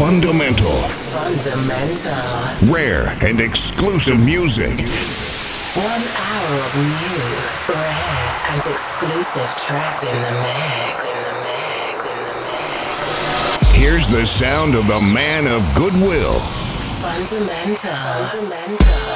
Fundamental. Fundamental. Rare and exclusive music. One hour of new, rare, and exclusive tracks in the mix. Here's the sound of the man of goodwill. Fundamental. Fundamental.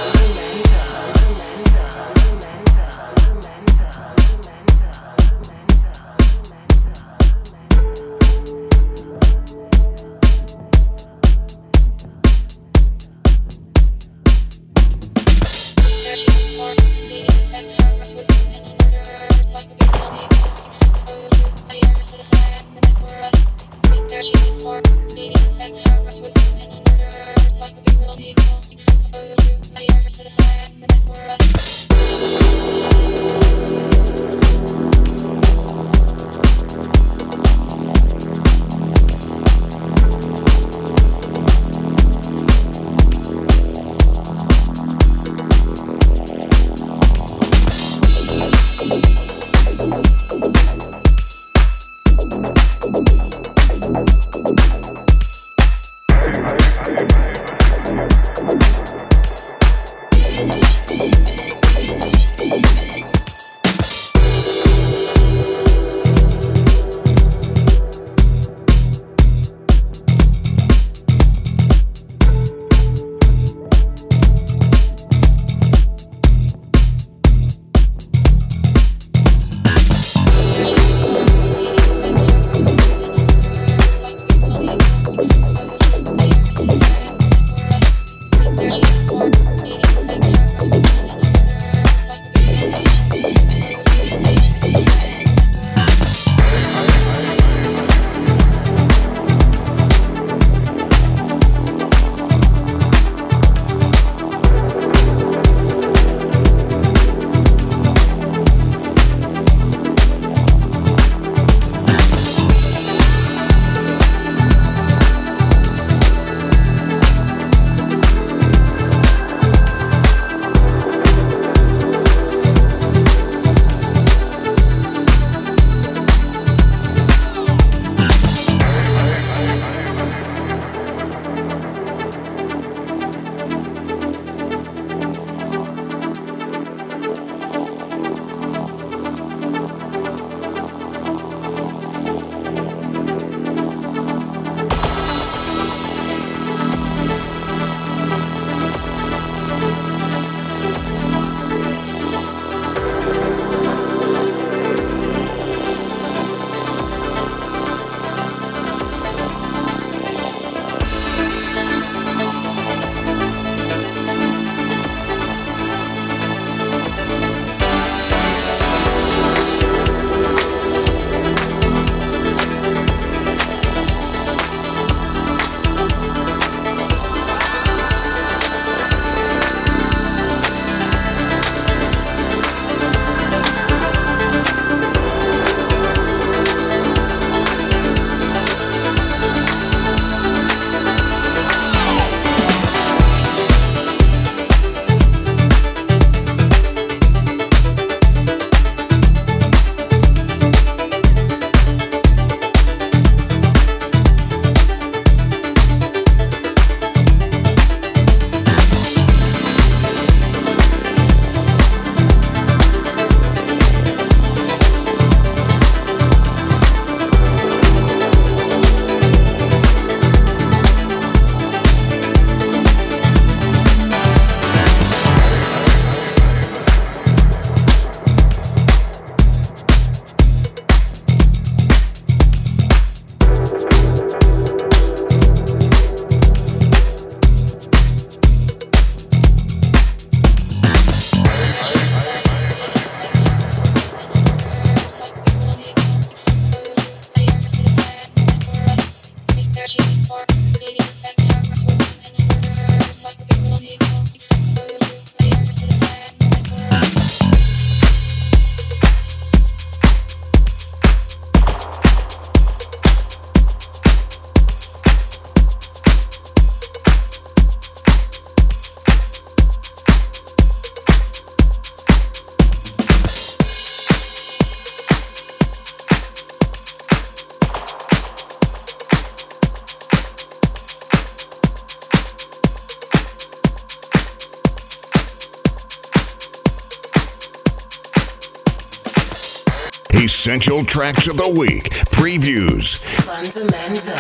Essential tracks of the week, previews, Fundamental.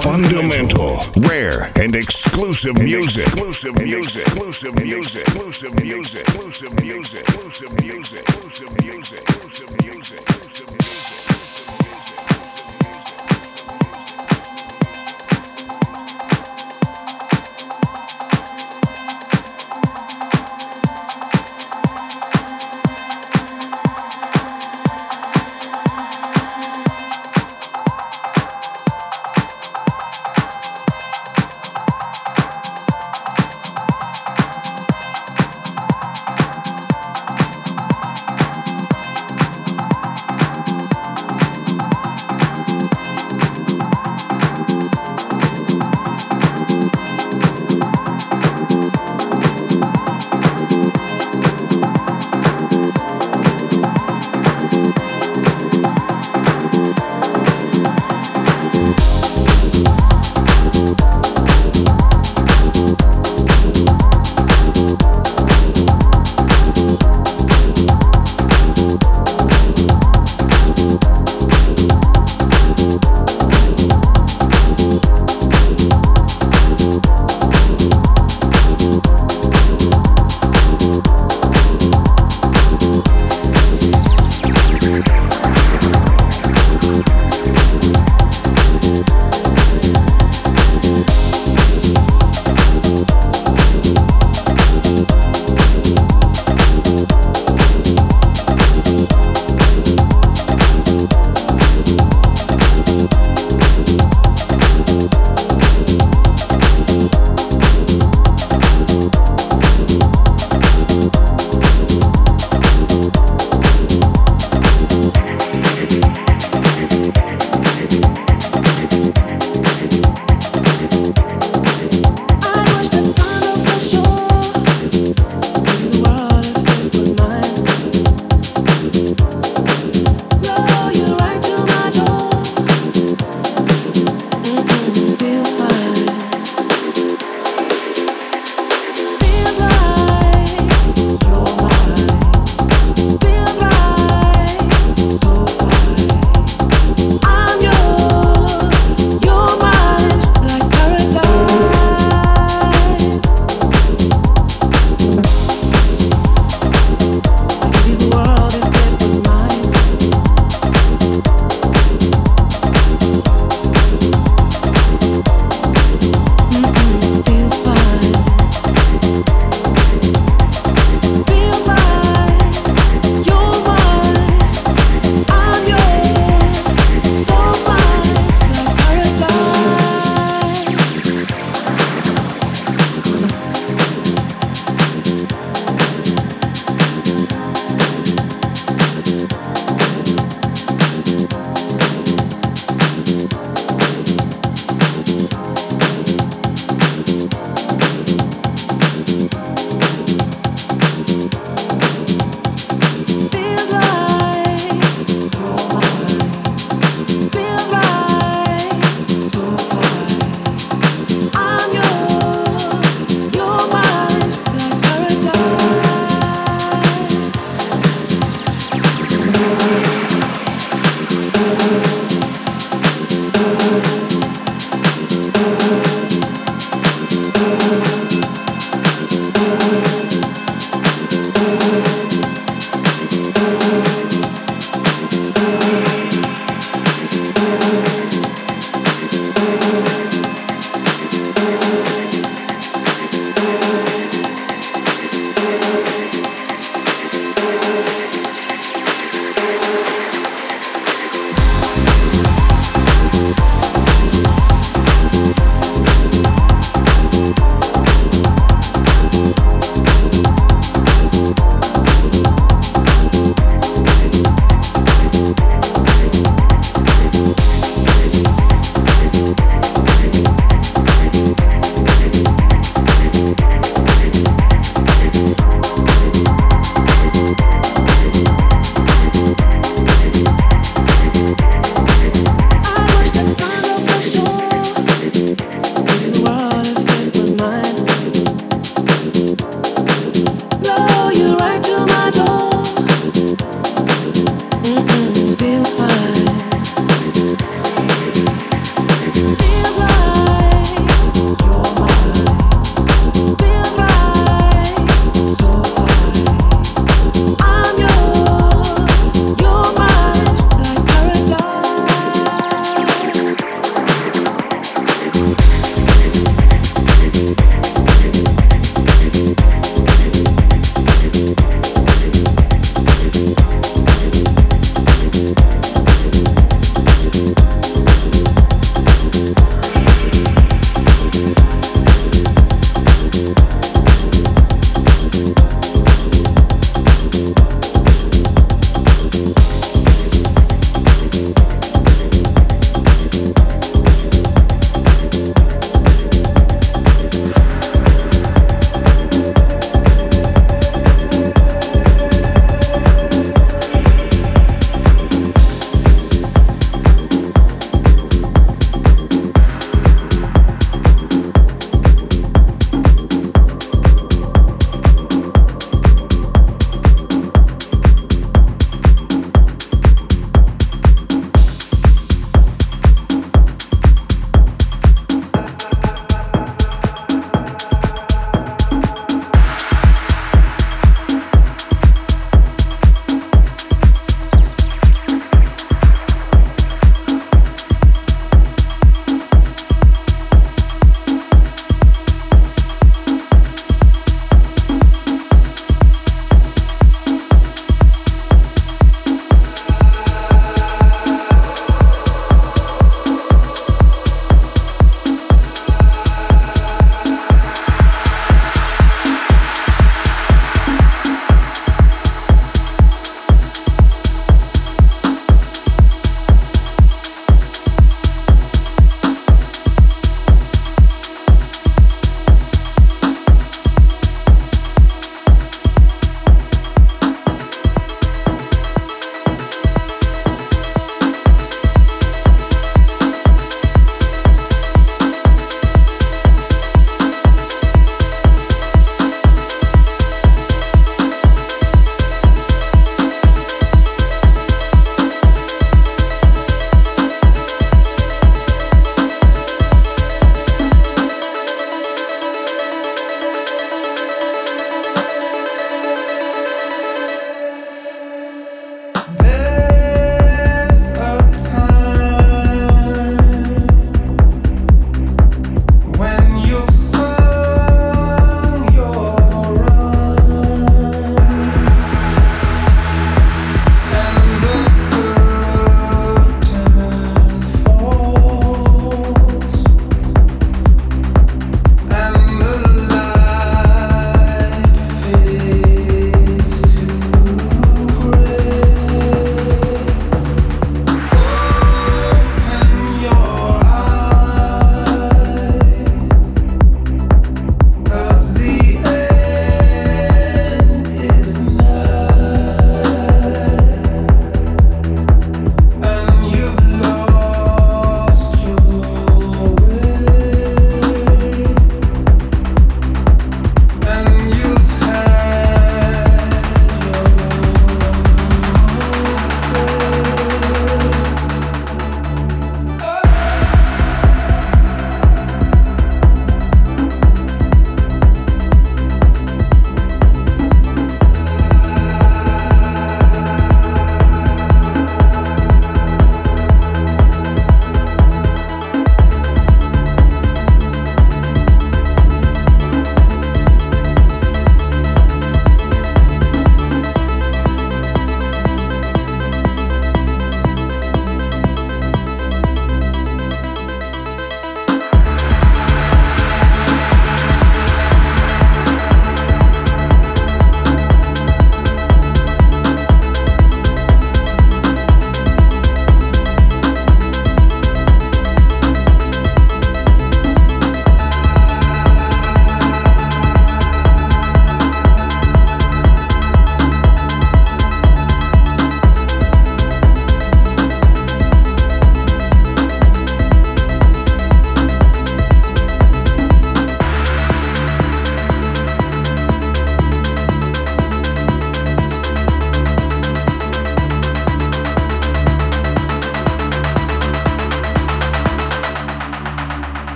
fundamental, rare, and exclusive music. Exclusive music. Exclusive music. Exclusive music. Exclusive music. Exclusive music. Exclusive music. Exclusive music.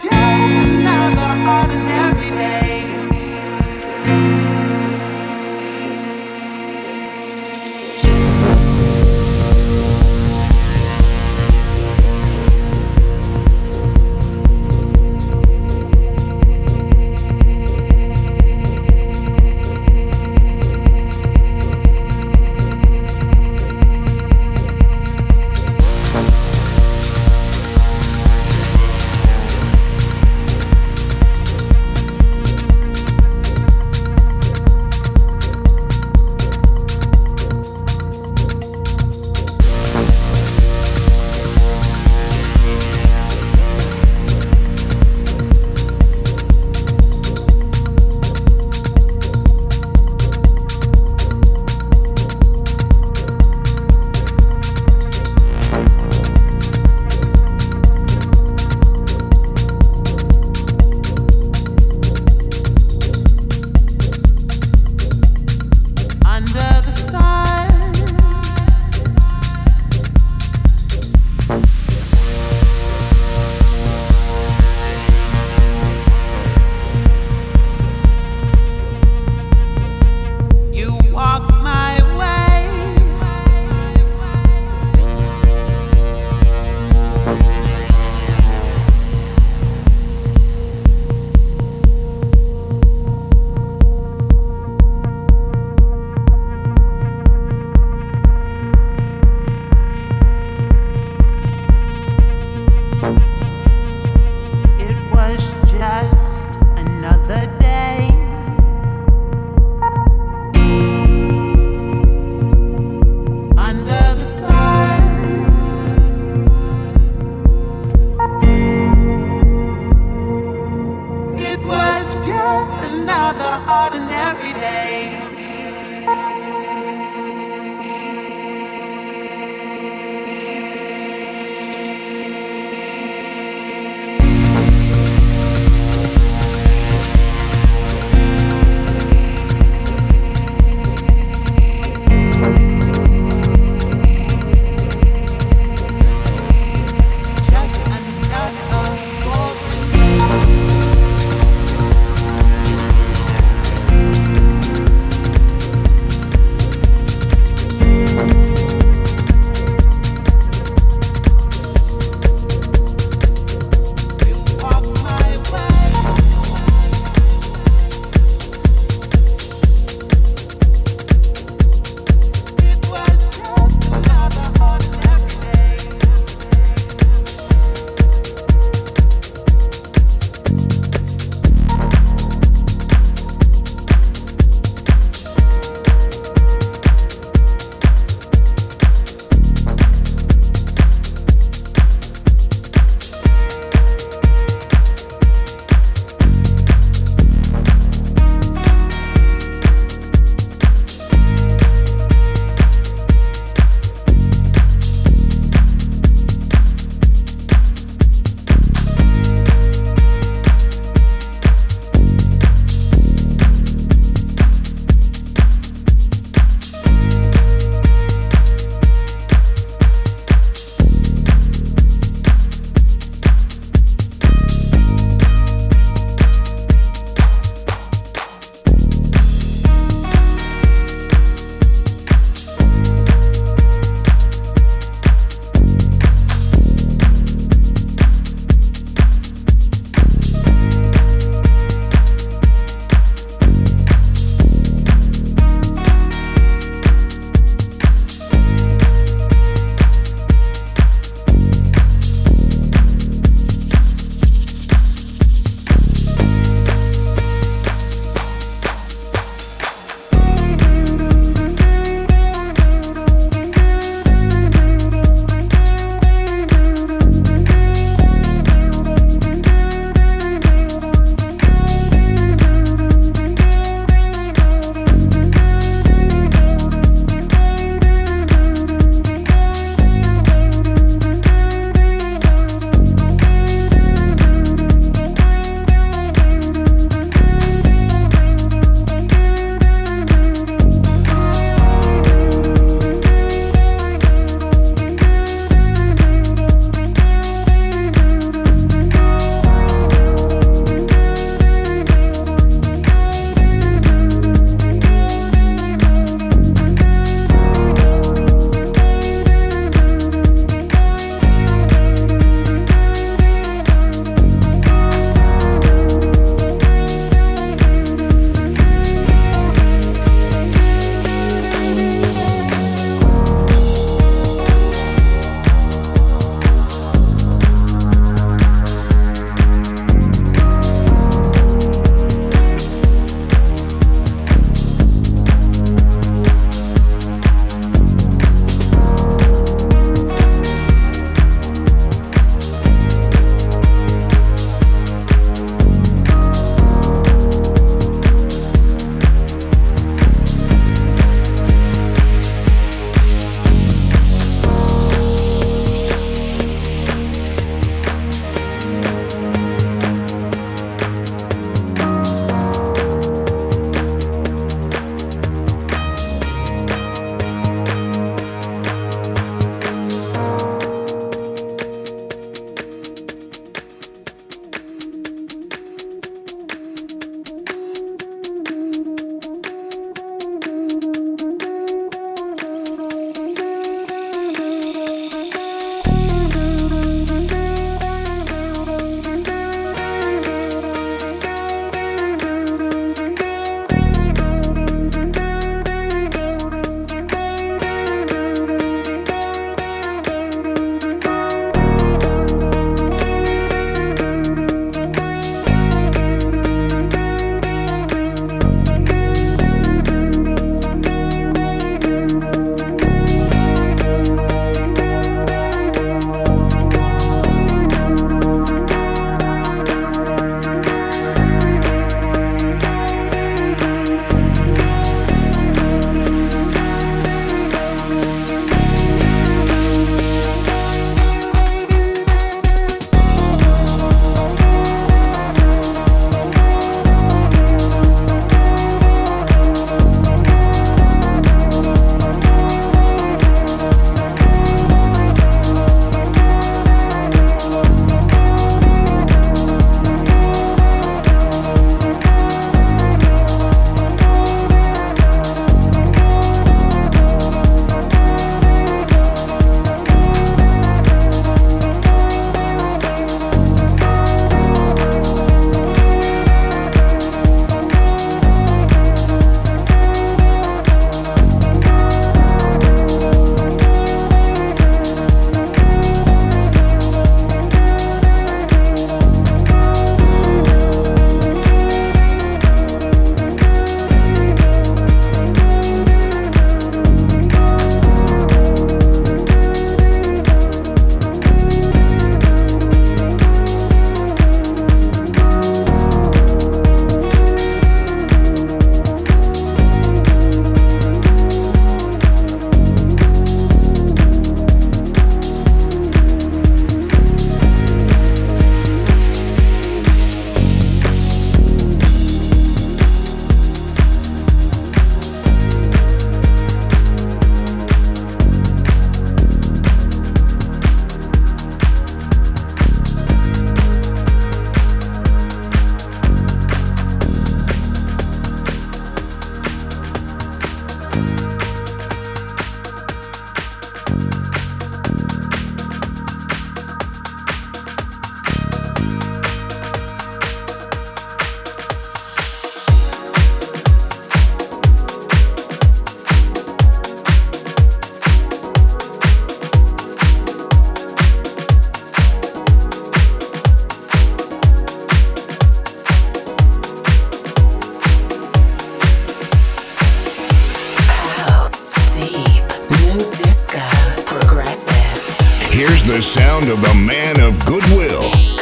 down. the sound of the man of goodwill.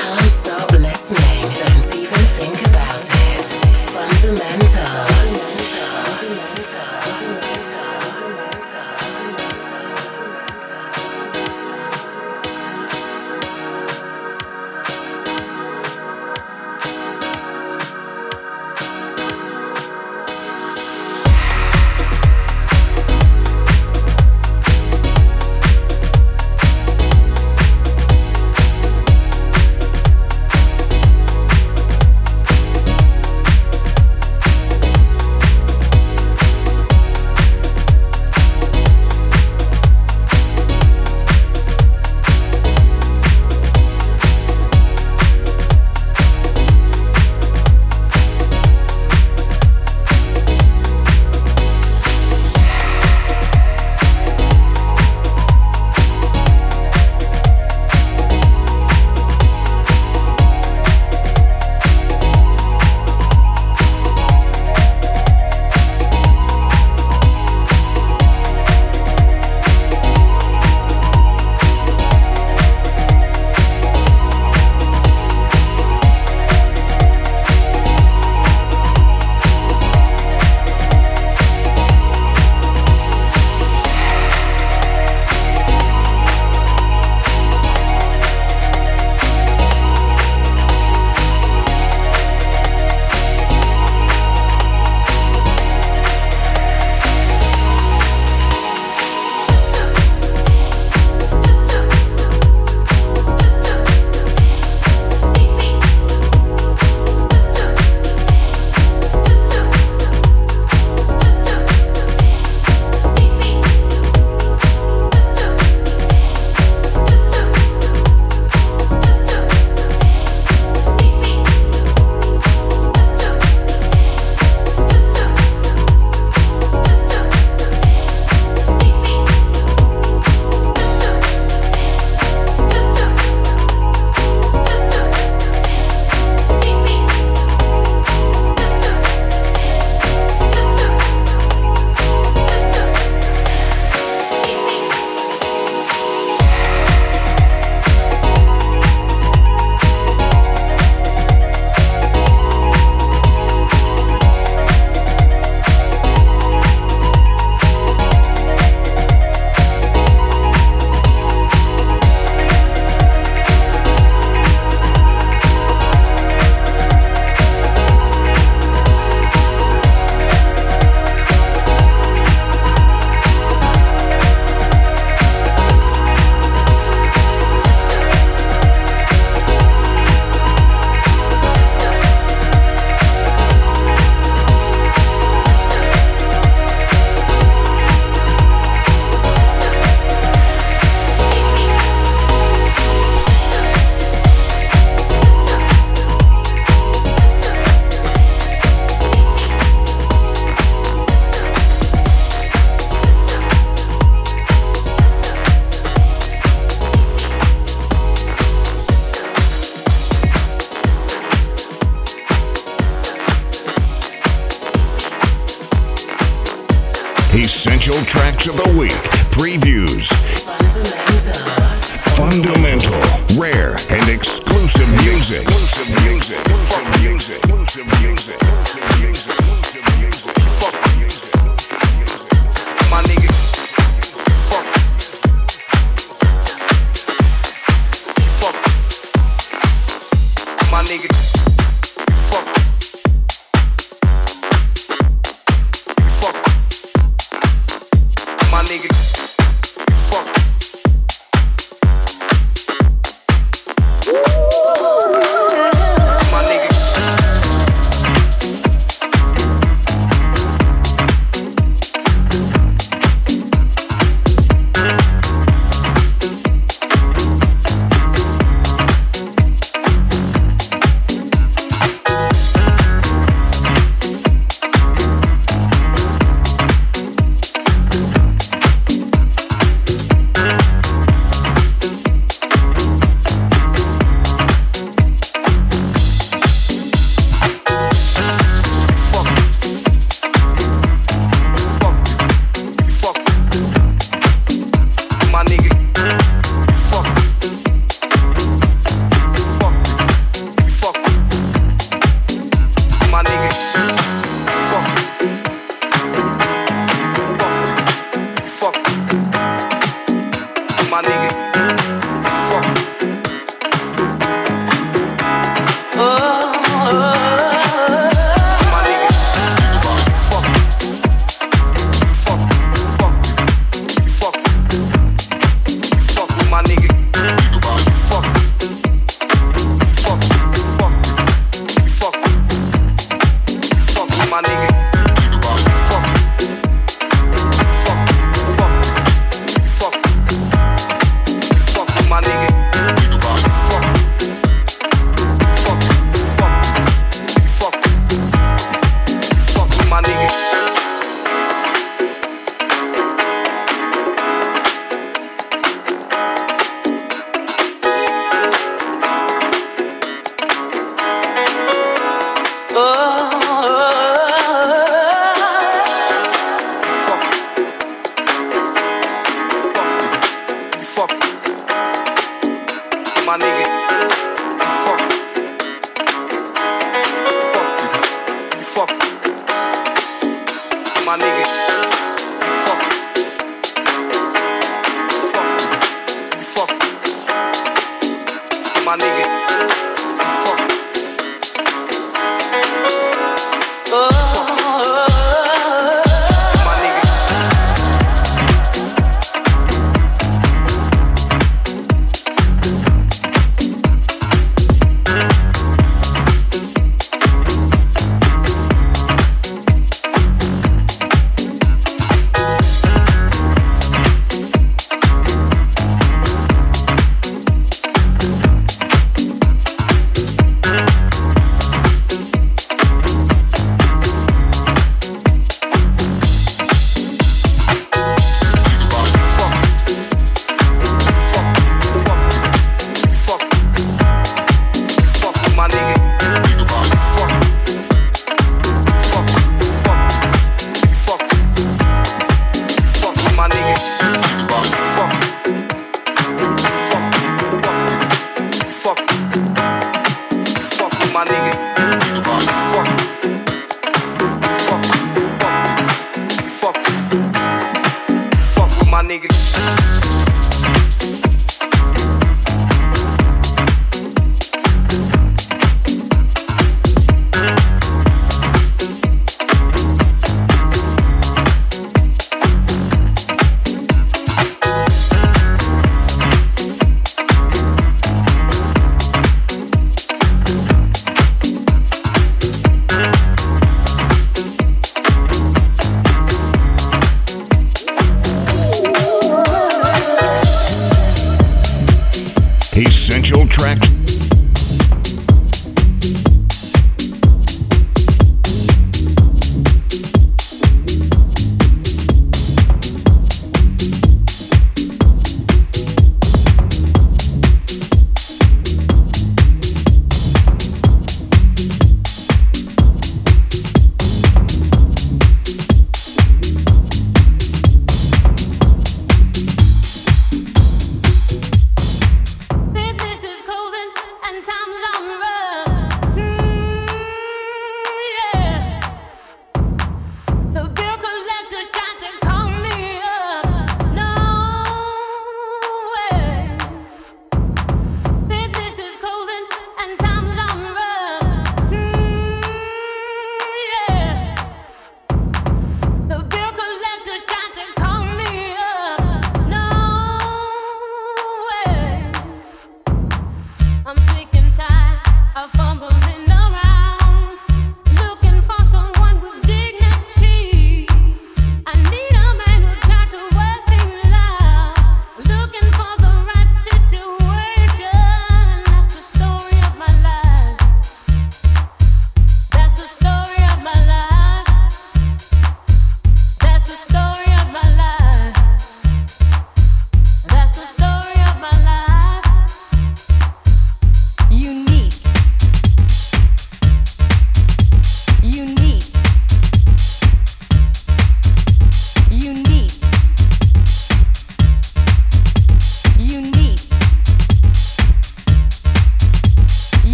fundamental, rare, and exclusive music. Exclusive music. Exclusive music.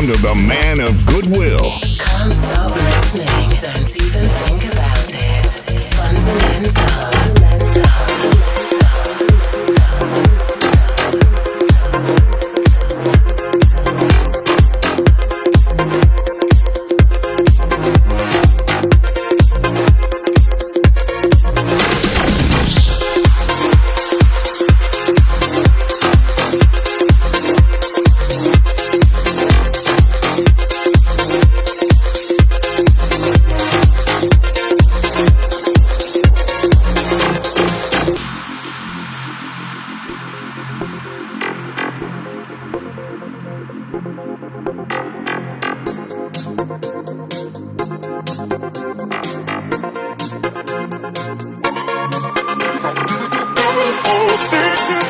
Sound of the man Cause I you